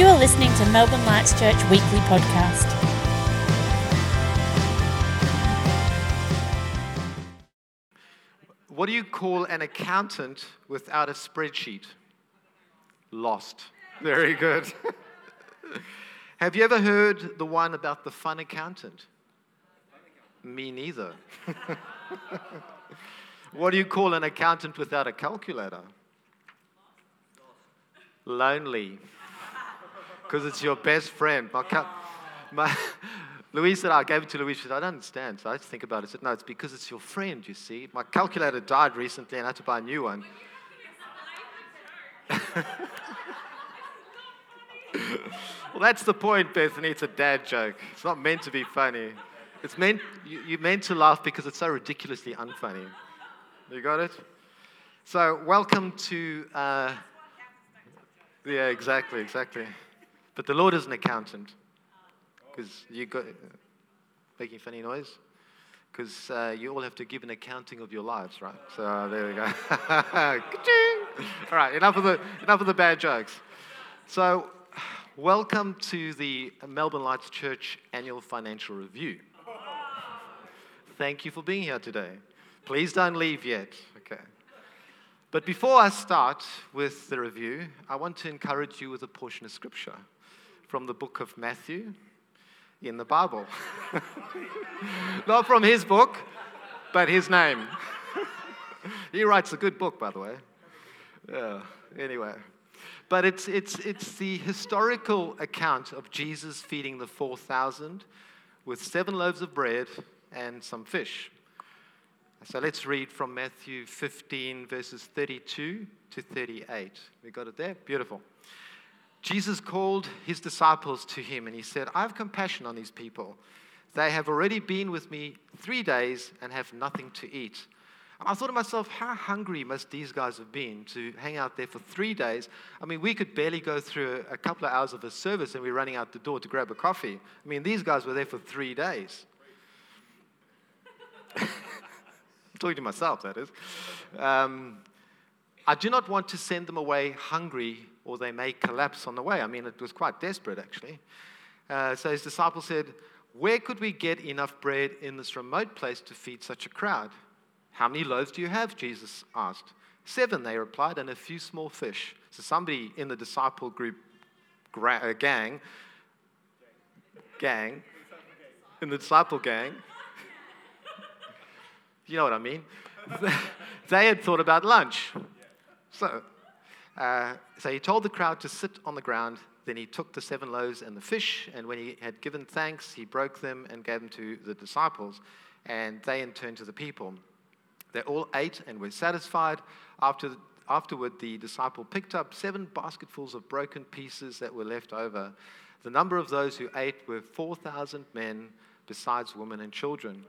You are listening to Melbourne Lights Church Weekly Podcast. What do you call an accountant without a spreadsheet? Lost. Very good. Have you ever heard the one about the fun accountant? Me neither. what do you call an accountant without a calculator? Lonely. Because it's your best friend. My, my Louise said, I gave it to Louise. She said, I don't understand. So I just think about it. I said, No, it's because it's your friend, you see. My calculator died recently and I had to buy a new one. well, that's the point, Bethany. It's a dad joke. It's not meant to be funny. It's meant, you, you're meant to laugh because it's so ridiculously unfunny. You got it? So, welcome to. Uh, yeah, exactly, exactly. But the Lord is an accountant. Because you got. making funny noise? Because uh, you all have to give an accounting of your lives, right? So, uh, there we go. all right, enough of, the, enough of the bad jokes. So, welcome to the Melbourne Lights Church annual financial review. Thank you for being here today. Please don't leave yet. Okay. But before I start with the review, I want to encourage you with a portion of scripture from the book of Matthew in the Bible. Not from his book, but his name. he writes a good book, by the way. Yeah, anyway. But it's, it's, it's the historical account of Jesus feeding the 4,000 with seven loaves of bread and some fish. So let's read from Matthew 15, verses 32 to 38. We got it there? Beautiful. Jesus called his disciples to him and he said, I have compassion on these people. They have already been with me three days and have nothing to eat. And I thought to myself, how hungry must these guys have been to hang out there for three days? I mean, we could barely go through a couple of hours of a service and we're running out the door to grab a coffee. I mean, these guys were there for three days. I'm talking to myself, that is. Um, I do not want to send them away hungry or they may collapse on the way. I mean, it was quite desperate, actually. Uh, so his disciples said, Where could we get enough bread in this remote place to feed such a crowd? How many loaves do you have? Jesus asked. Seven, they replied, and a few small fish. So somebody in the disciple group gra- uh, gang, gang, in the disciple gang, you know what I mean? they had thought about lunch. So, uh, so he told the crowd to sit on the ground. Then he took the seven loaves and the fish, and when he had given thanks, he broke them and gave them to the disciples, and they in turn to the people. They all ate and were satisfied. After, afterward, the disciple picked up seven basketfuls of broken pieces that were left over. The number of those who ate were 4,000 men, besides women and children.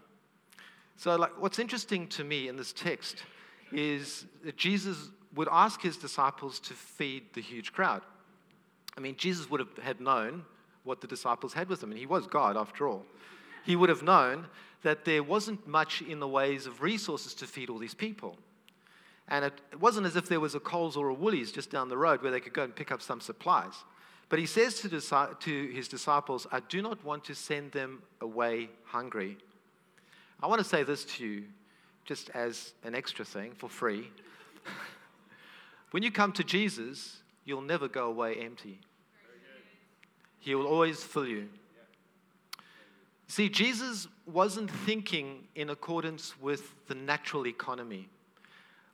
So, like, what's interesting to me in this text is that Jesus would ask his disciples to feed the huge crowd. I mean, Jesus would have had known what the disciples had with them, and he was God after all. He would have known that there wasn't much in the ways of resources to feed all these people. And it, wasn't as if there was a Coles or a Woolies just down the road where they could go and pick up some supplies. But he says to his disciples, I do not want to send them away hungry. I want to say this to you just as an extra thing for free. when you come to Jesus, you'll never go away empty. He will always fill you. See, Jesus wasn't thinking in accordance with the natural economy,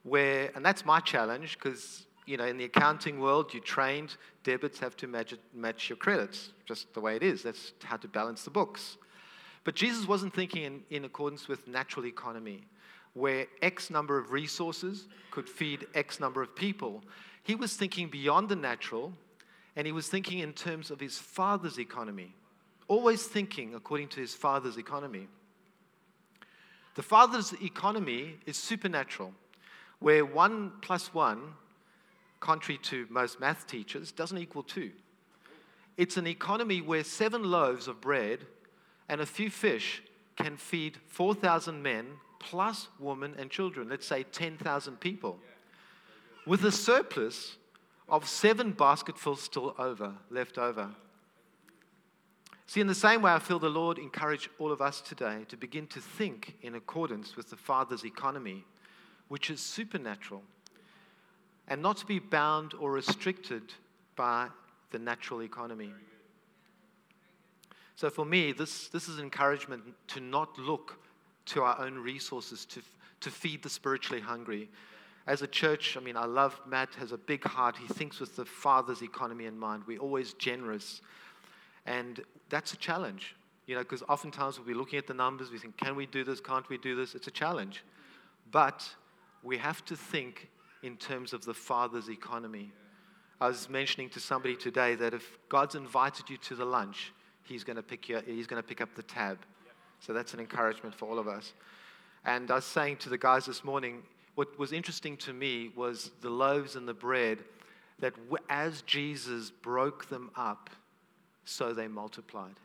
where, and that's my challenge, because, you know, in the accounting world, you're trained debits have to match, match your credits, just the way it is. That's how to balance the books. But Jesus wasn't thinking in, in accordance with natural economy, where X number of resources could feed X number of people. He was thinking beyond the natural, and he was thinking in terms of his father's economy, always thinking according to his father's economy. The father's economy is supernatural, where one plus one, contrary to most math teachers, doesn't equal two. It's an economy where seven loaves of bread and a few fish can feed 4,000 men plus women and children, let's say 10,000 people. With a surplus of seven basketfuls still over, left over. See, in the same way, I feel the Lord encourage all of us today to begin to think in accordance with the Father's economy, which is supernatural, and not to be bound or restricted by the natural economy. So, for me, this, this is encouragement to not look to our own resources to, to feed the spiritually hungry. As a church, I mean, I love Matt, has a big heart. He thinks with the Father's economy in mind. We're always generous. And that's a challenge, you know, because oftentimes we'll be looking at the numbers, we think, can we do this? Can't we do this? It's a challenge. But we have to think in terms of the Father's economy. I was mentioning to somebody today that if God's invited you to the lunch, He's going to pick you, He's going to pick up the tab. So that's an encouragement for all of us. And I was saying to the guys this morning, what was interesting to me was the loaves and the bread that as Jesus broke them up, so they multiplied.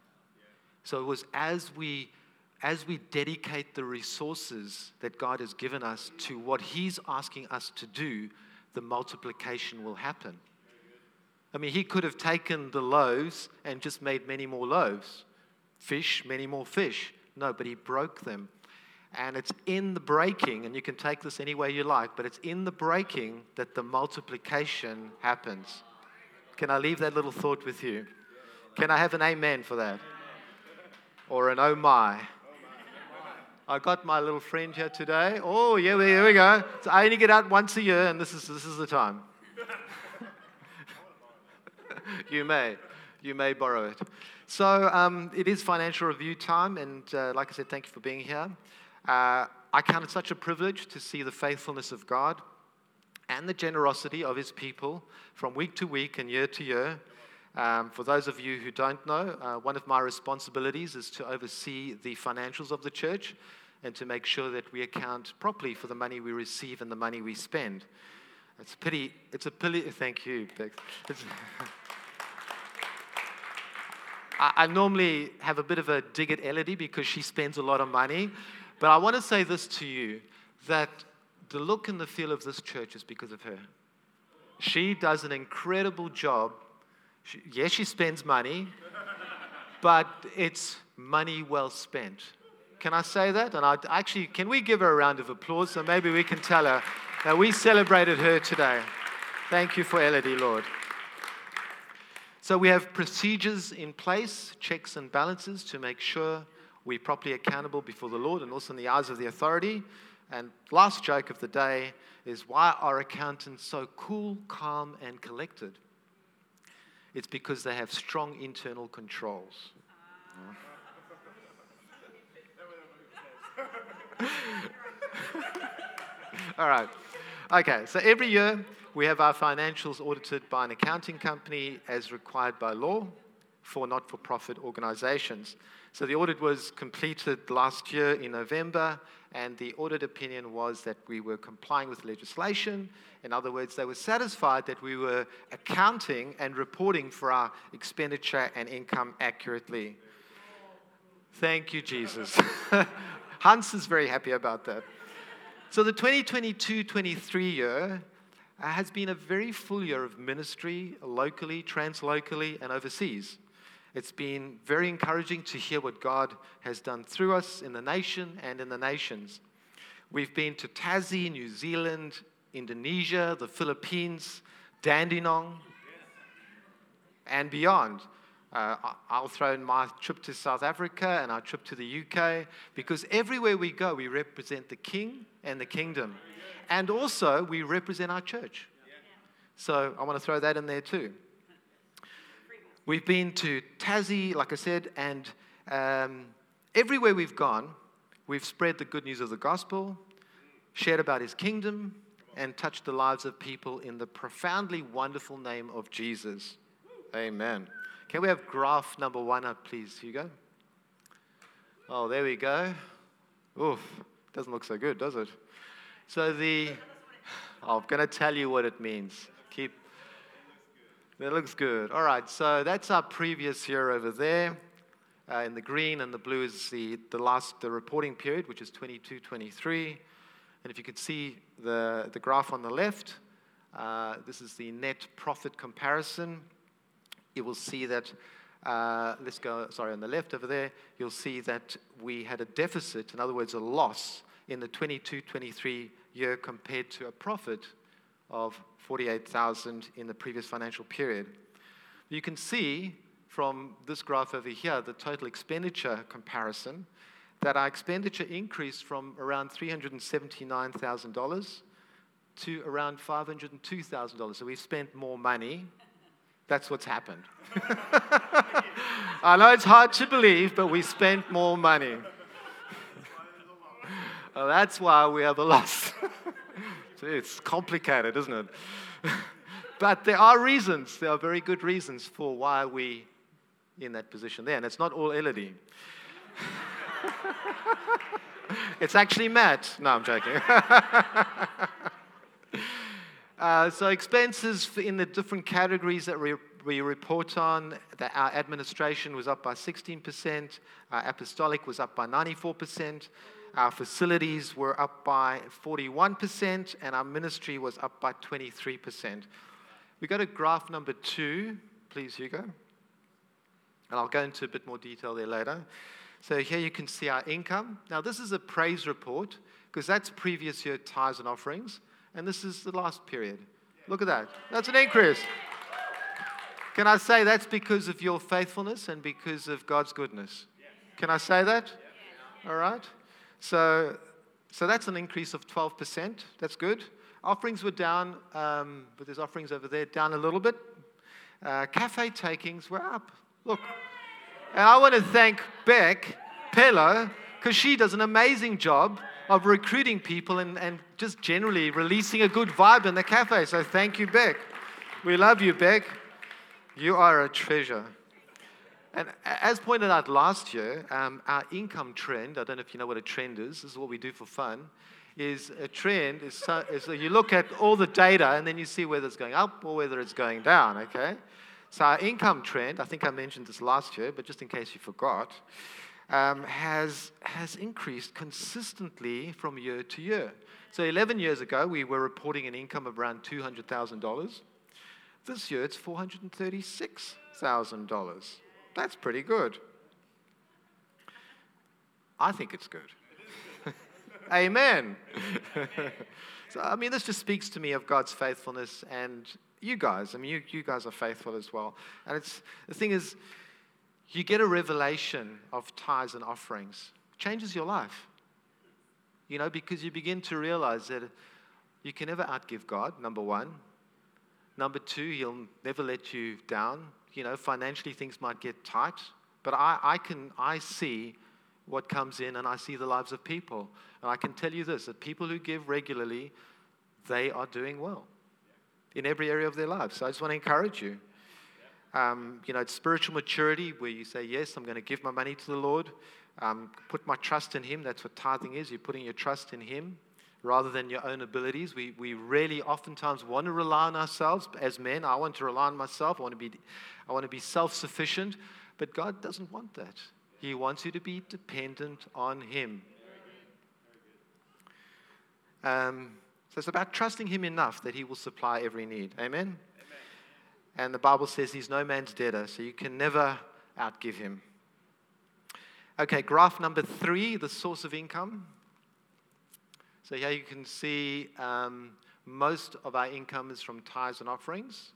So it was as we as we dedicate the resources that God has given us to what He's asking us to do, the multiplication will happen. I mean, He could have taken the loaves and just made many more loaves, fish, many more fish. No, but He broke them. And it's in the breaking, and you can take this any way you like, but it's in the breaking that the multiplication happens. Can I leave that little thought with you? Can I have an amen for that? Or an oh my? I got my little friend here today. Oh, yeah, here we go. So I only get out once a year, and this is, this is the time. you may. You may borrow it. So um, it is financial review time, and uh, like I said, thank you for being here. Uh, I count it such a privilege to see the faithfulness of God and the generosity of His people from week to week and year to year. Um, for those of you who don't know, uh, one of my responsibilities is to oversee the financials of the church and to make sure that we account properly for the money we receive and the money we spend. It's a pity. It's a pity. Thank you. I, I normally have a bit of a dig at Elodie because she spends a lot of money, but I want to say this to you that the look and the feel of this church is because of her. She does an incredible job she, yes, she spends money, but it's money well spent. Can I say that? And I actually, can we give her a round of applause so maybe we can tell her that we celebrated her today? Thank you for Elodie, Lord. So we have procedures in place, checks and balances to make sure we're properly accountable before the Lord and also in the eyes of the authority. And last joke of the day is why are accountants so cool, calm, and collected? It's because they have strong internal controls. All right. Okay, so every year we have our financials audited by an accounting company as required by law for not for profit organizations. So the audit was completed last year in November, and the audit opinion was that we were complying with legislation. In other words, they were satisfied that we were accounting and reporting for our expenditure and income accurately. Thank you, Jesus. Hans is very happy about that. So the 2022 23 year Uh, has been a very full year of ministry locally, translocally, and overseas. It's been very encouraging to hear what God has done through us in the nation and in the nations. We've been to Tassie, New Zealand, Indonesia, the Philippines, Dandenong, and beyond. Uh, I'll throw in my trip to South Africa and our trip to the UK because everywhere we go, we represent the King and the kingdom. And also, we represent our church. So I want to throw that in there too. We've been to Tassie, like I said, and um, everywhere we've gone, we've spread the good news of the gospel, shared about his kingdom, and touched the lives of people in the profoundly wonderful name of Jesus. Amen. Can we have graph number one up, please, Hugo? Oh, there we go. Oof, doesn't look so good, does it? So the, oh, I'm going to tell you what it means. Keep that looks good. All right, so that's our previous year over there. Uh, in the green and the blue is the, the last the reporting period, which is 22 23. And if you could see the, the graph on the left, Uh, this is the net profit comparison. You will see that, uh, let's go, sorry, on the left over there, you'll see that we had a deficit, in other words, a loss in the 22 23 year compared to a profit of 48,000 in the previous financial period. You can see from this graph over here, the total expenditure comparison, that our expenditure increased from around $379,000 to around $502,000. So we spent more money. That's what's happened. I know it's hard to believe, but we spent more money. well, that's why we have a loss. it's complicated, isn't it? but there are reasons, there are very good reasons for why we in that position there. And it's not all Elodie. it's actually Matt. No, I'm joking. Uh, so expenses in the different categories that we, we report on, our administration was up by 16%, our apostolic was up by 94%, our facilities were up by 41%, and our ministry was up by 23%. We go to graph number two, please, Hugo. And I'll go into a bit more detail there later. So here you can see our income. Now, this is a praise report because that's previous year tithes and offerings. And this is the last period. Look at that. That's an increase. Can I say that's because of your faithfulness and because of God's goodness? Can I say that? All right. So, so that's an increase of 12%. That's good. Offerings were down, um, but there's offerings over there, down a little bit. Uh, cafe takings were up. Look. And I want to thank Beck Pello because she does an amazing job of recruiting people and, and just generally releasing a good vibe in the cafe. So thank you, Beck. We love you, Beck. You are a treasure. And as pointed out last year, um, our income trend, I don't know if you know what a trend is, this is what we do for fun, is a trend is, so, is you look at all the data and then you see whether it's going up or whether it's going down, okay? So our income trend, I think I mentioned this last year, but just in case you forgot, um, has, has increased consistently from year to year. So 11 years ago, we were reporting an income of around $200,000. This year, it's $436,000. That's pretty good. I think it's good. Amen. so, I mean, this just speaks to me of God's faithfulness and you guys. I mean, you, you guys are faithful as well. And it's, the thing is, you get a revelation of tithes and offerings, it changes your life. You know, because you begin to realize that you can never outgive God, number one. Number two, He'll never let you down you know, financially things might get tight, but I, I can I see what comes in and I see the lives of people. And I can tell you this that people who give regularly, they are doing well in every area of their lives. So I just want to encourage you. Um, you know, it's spiritual maturity where you say, Yes, I'm going to give my money to the Lord, um, put my trust in Him. That's what tithing is. You're putting your trust in Him rather than your own abilities. We, we really oftentimes want to rely on ourselves as men. I want to rely on myself. I want to be, I want to be self sufficient. But God doesn't want that. He wants you to be dependent on Him. Um, so it's about trusting Him enough that He will supply every need. Amen? And the Bible says He's no man's debtor, so you can never outgive Him. Okay, graph number three the source of income. So here you can see um, most of our income is from tithes and offerings.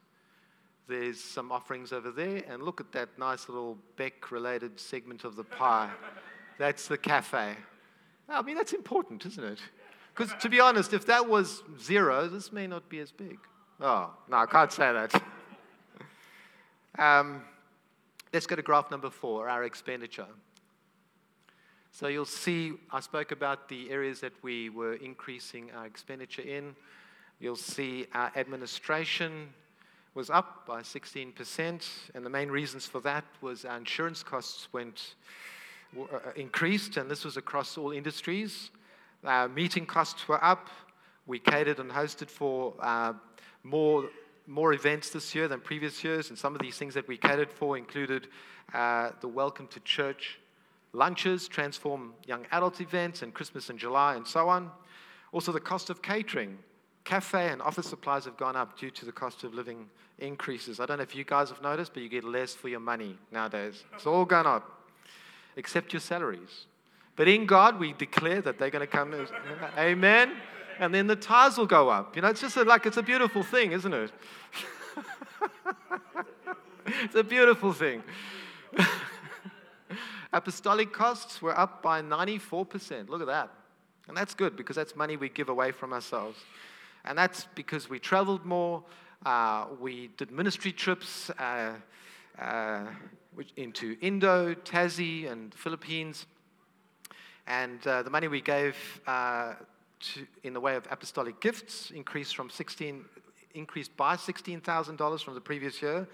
There's some offerings over there, and look at that nice little Beck related segment of the pie. That's the cafe. I mean, that's important, isn't it? Because to be honest, if that was zero, this may not be as big. Oh, no, I can't say that. Um, let's go to graph number four our expenditure. So you'll see, I spoke about the areas that we were increasing our expenditure in. You'll see our administration was up by 16%, and the main reasons for that was our insurance costs went uh, increased, and this was across all industries. Our meeting costs were up. We catered and hosted for uh, more more events this year than previous years, and some of these things that we catered for included uh, the Welcome to Church lunches, transform young adult events, and Christmas in July, and so on. Also, the cost of catering cafe and office supplies have gone up due to the cost of living increases. I don't know if you guys have noticed, but you get less for your money nowadays. It's all gone up, except your salaries. But in God, we declare that they're going to come. Amen. And then the tithes will go up. You know, it's just a, like it's a beautiful thing, isn't it? it's a beautiful thing. Apostolic costs were up by 94%. Look at that. And that's good because that's money we give away from ourselves. And that's because we traveled more, uh, we did ministry trips uh, uh, into Indo, Tassie, and Philippines. And uh, the money we gave uh, to, in the way of apostolic gifts increased from 16, increased by $16,000 from the previous year.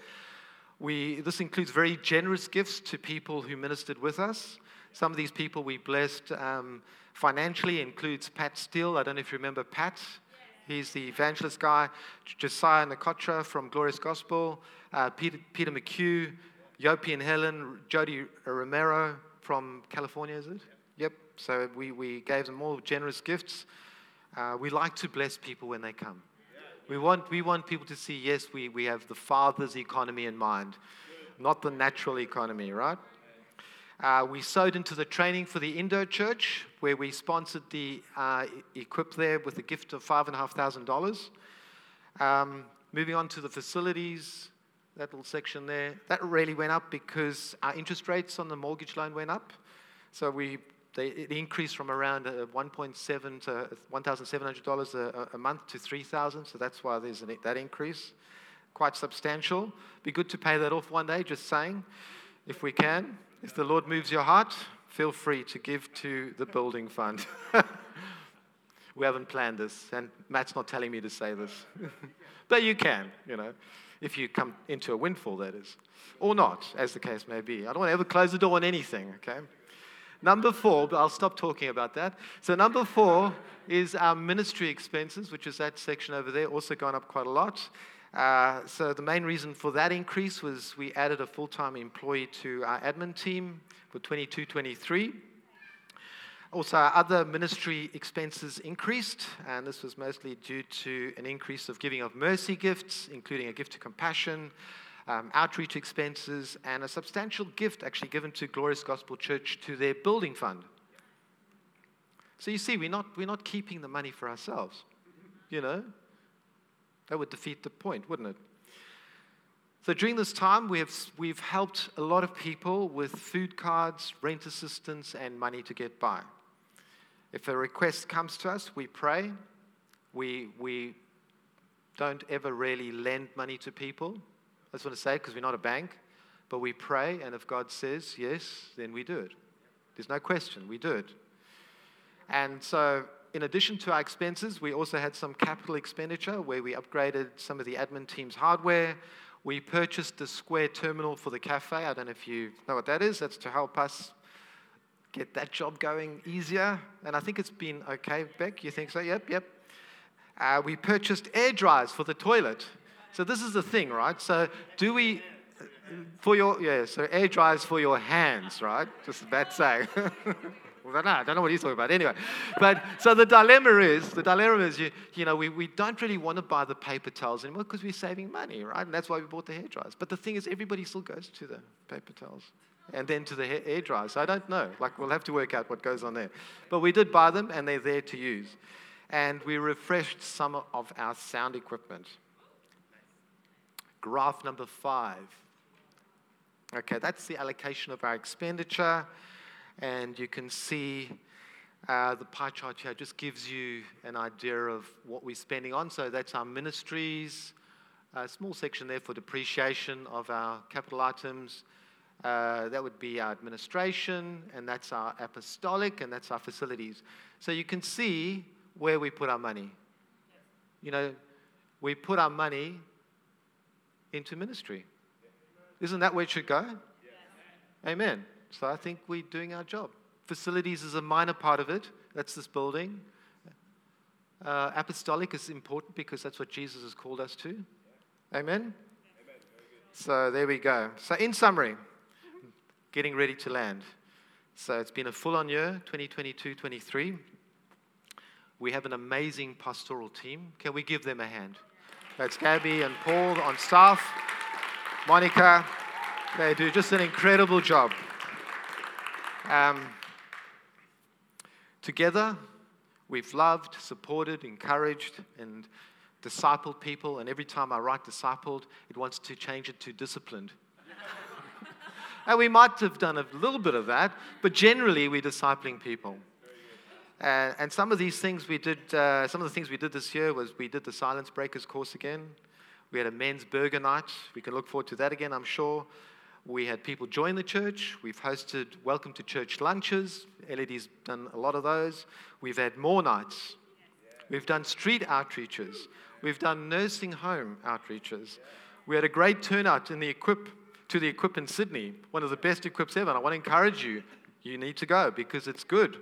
We, this includes very generous gifts to people who ministered with us. Some of these people we blessed um, financially includes Pat Steele. I don't know if you remember Pat. He's the evangelist guy. Josiah Nakotra from Glorious Gospel. Uh, Peter, Peter McHugh, Yopi and Helen, Jody Romero from California, is it? So we, we gave them all generous gifts. Uh, we like to bless people when they come. We want, we want people to see, yes, we, we have the Father's economy in mind, not the natural economy, right? Uh, we sowed into the training for the Indo Church, where we sponsored the uh, equip there with a gift of $5,500. Um, moving on to the facilities, that little section there, that really went up because our interest rates on the mortgage loan went up. So we they, it increased from around uh, 1.7 to $1,700 a, a, month to 3,000. So that's why there's an, that increase, quite substantial. Be good to pay that off one day. Just saying, if we can, if the Lord moves your heart, feel free to give to the building fund. we haven't planned this, and Matt's not telling me to say this, but you can, you know, if you come into a windfall, that is, or not, as the case may be. I don't want to ever close the door on anything. Okay. Number four, but I'll stop talking about that. So, number four is our ministry expenses, which is that section over there, also gone up quite a lot. Uh, so, the main reason for that increase was we added a full time employee to our admin team for 22 23. Also, our other ministry expenses increased, and this was mostly due to an increase of giving of mercy gifts, including a gift to compassion, um, outreach expenses, and a substantial gift actually given to Glorious Gospel Church to their building fund. So you see, we're not, we're not keeping the money for ourselves. You know? That would defeat the point, wouldn't it? So during this time, we have, we've helped a lot of people with food cards, rent assistance, and money to get by. If a request comes to us, we pray. We, we don't ever really lend money to people. I just want to say because we're not a bank, but we pray, and if God says yes, then we do it. There's no question, we do it. And so, in addition to our expenses, we also had some capital expenditure where we upgraded some of the admin team's hardware. We purchased the square terminal for the cafe. I don't know if you know what that is. That's to help us get that job going easier. And I think it's been okay, Beck. You think so? Yep, yep. Uh, we purchased air dryers for the toilet. So this is the thing, right? So do we, for your, yeah, so air dryers for your hands, right? Just bad saying. well, I don't know what he's talking about. Anyway, but so the dilemma is, the dilemma is, you, you know, we, we don't really want to buy the paper towels anymore because we're saving money, right? And that's why we bought the hair dryers. But the thing is, everybody still goes to the paper towels and then to the hair dryers. So I don't know. Like, we'll have to work out what goes on there. But we did buy them, and they're there to use. And we refreshed some of our sound equipment. Graph number five. Okay, that's the allocation of our expenditure. And you can see uh, the pie chart here just gives you an idea of what we're spending on. So that's our ministries, a small section there for depreciation of our capital items. Uh, that would be our administration, and that's our apostolic, and that's our facilities. So you can see where we put our money. You know, we put our money into ministry. Isn't that where it should go? Amen. So I think we're doing our job. Facilities is a minor part of it. That's this building. Uh, apostolic is important because that's what Jesus has called us to. Amen. So there we go. So, in summary, getting ready to land. So, it's been a full on year, 2022 23. we have an amazing pastoral team. Can we give them a hand? That's Gabby and Paul on staff. Monica, they do just an incredible job. Um, together, we've loved, supported, encouraged, and discipled people. And every time I write discipled, it wants to change it to disciplined. and we might have done a little bit of that, but generally, we're discipling people. Uh, and some of these things we did, uh, some of the things we did this year was we did the Silence Breakers course again. We had a men's burger night. We can look forward to that again, I'm sure. We had people join the church. We've hosted welcome to church lunches. Elodie's done a lot of those. We've had more nights. We've done street outreaches. We've done nursing home outreaches. We had a great turnout in the equip to the equip in Sydney, one of the best equips ever. And I want to encourage you, you need to go because it's good.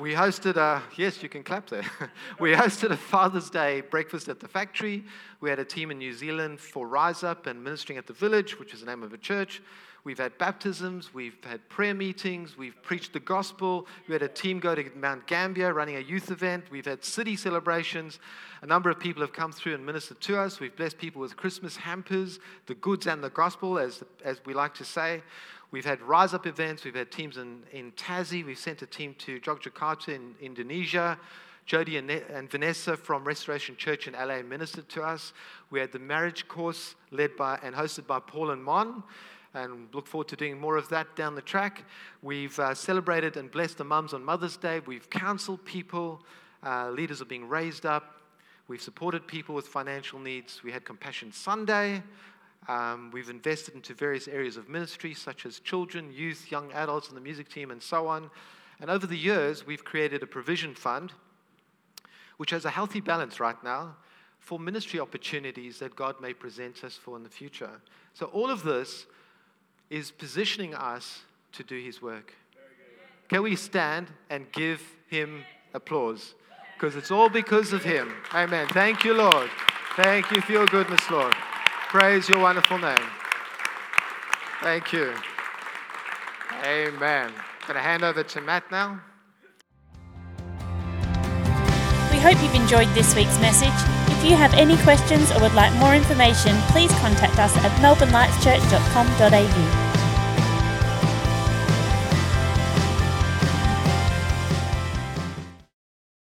We hosted a, yes, you can clap there. we hosted a Father's Day breakfast at the factory. We had a team in New Zealand for Rise Up and Ministering at the Village, which is the name of a church. We've had baptisms, we've had prayer meetings, we've preached the gospel. We had a team go to Mount Gambier running a youth event. We've had city celebrations. A number of people have come through and ministered to us. We've blessed people with Christmas hampers, the goods and the gospel, as, as we like to say. We've had Rise Up events, we've had teams in, in Tassie, we've sent a team to Yogyakarta in Indonesia. Jody and, and Vanessa from Restoration Church in LA ministered to us. We had the marriage course led by and hosted by Paul and Mon and look forward to doing more of that down the track. We've uh, celebrated and blessed the mums on Mother's Day. We've counseled people. Uh, leaders are being raised up. We've supported people with financial needs. We had Compassion Sunday. Um, we've invested into various areas of ministry, such as children, youth, young adults, and the music team, and so on. And over the years, we've created a provision fund, which has a healthy balance right now for ministry opportunities that God may present us for in the future. So, all of this is positioning us to do His work. Can we stand and give Him applause? Because it's all because of Him. Amen. Thank you, Lord. Thank you for your goodness, Lord. Praise your wonderful name. Thank you. Amen. I'm going to hand over to Matt now. We hope you've enjoyed this week's message. If you have any questions or would like more information, please contact us at melbournelightschurch.com.au.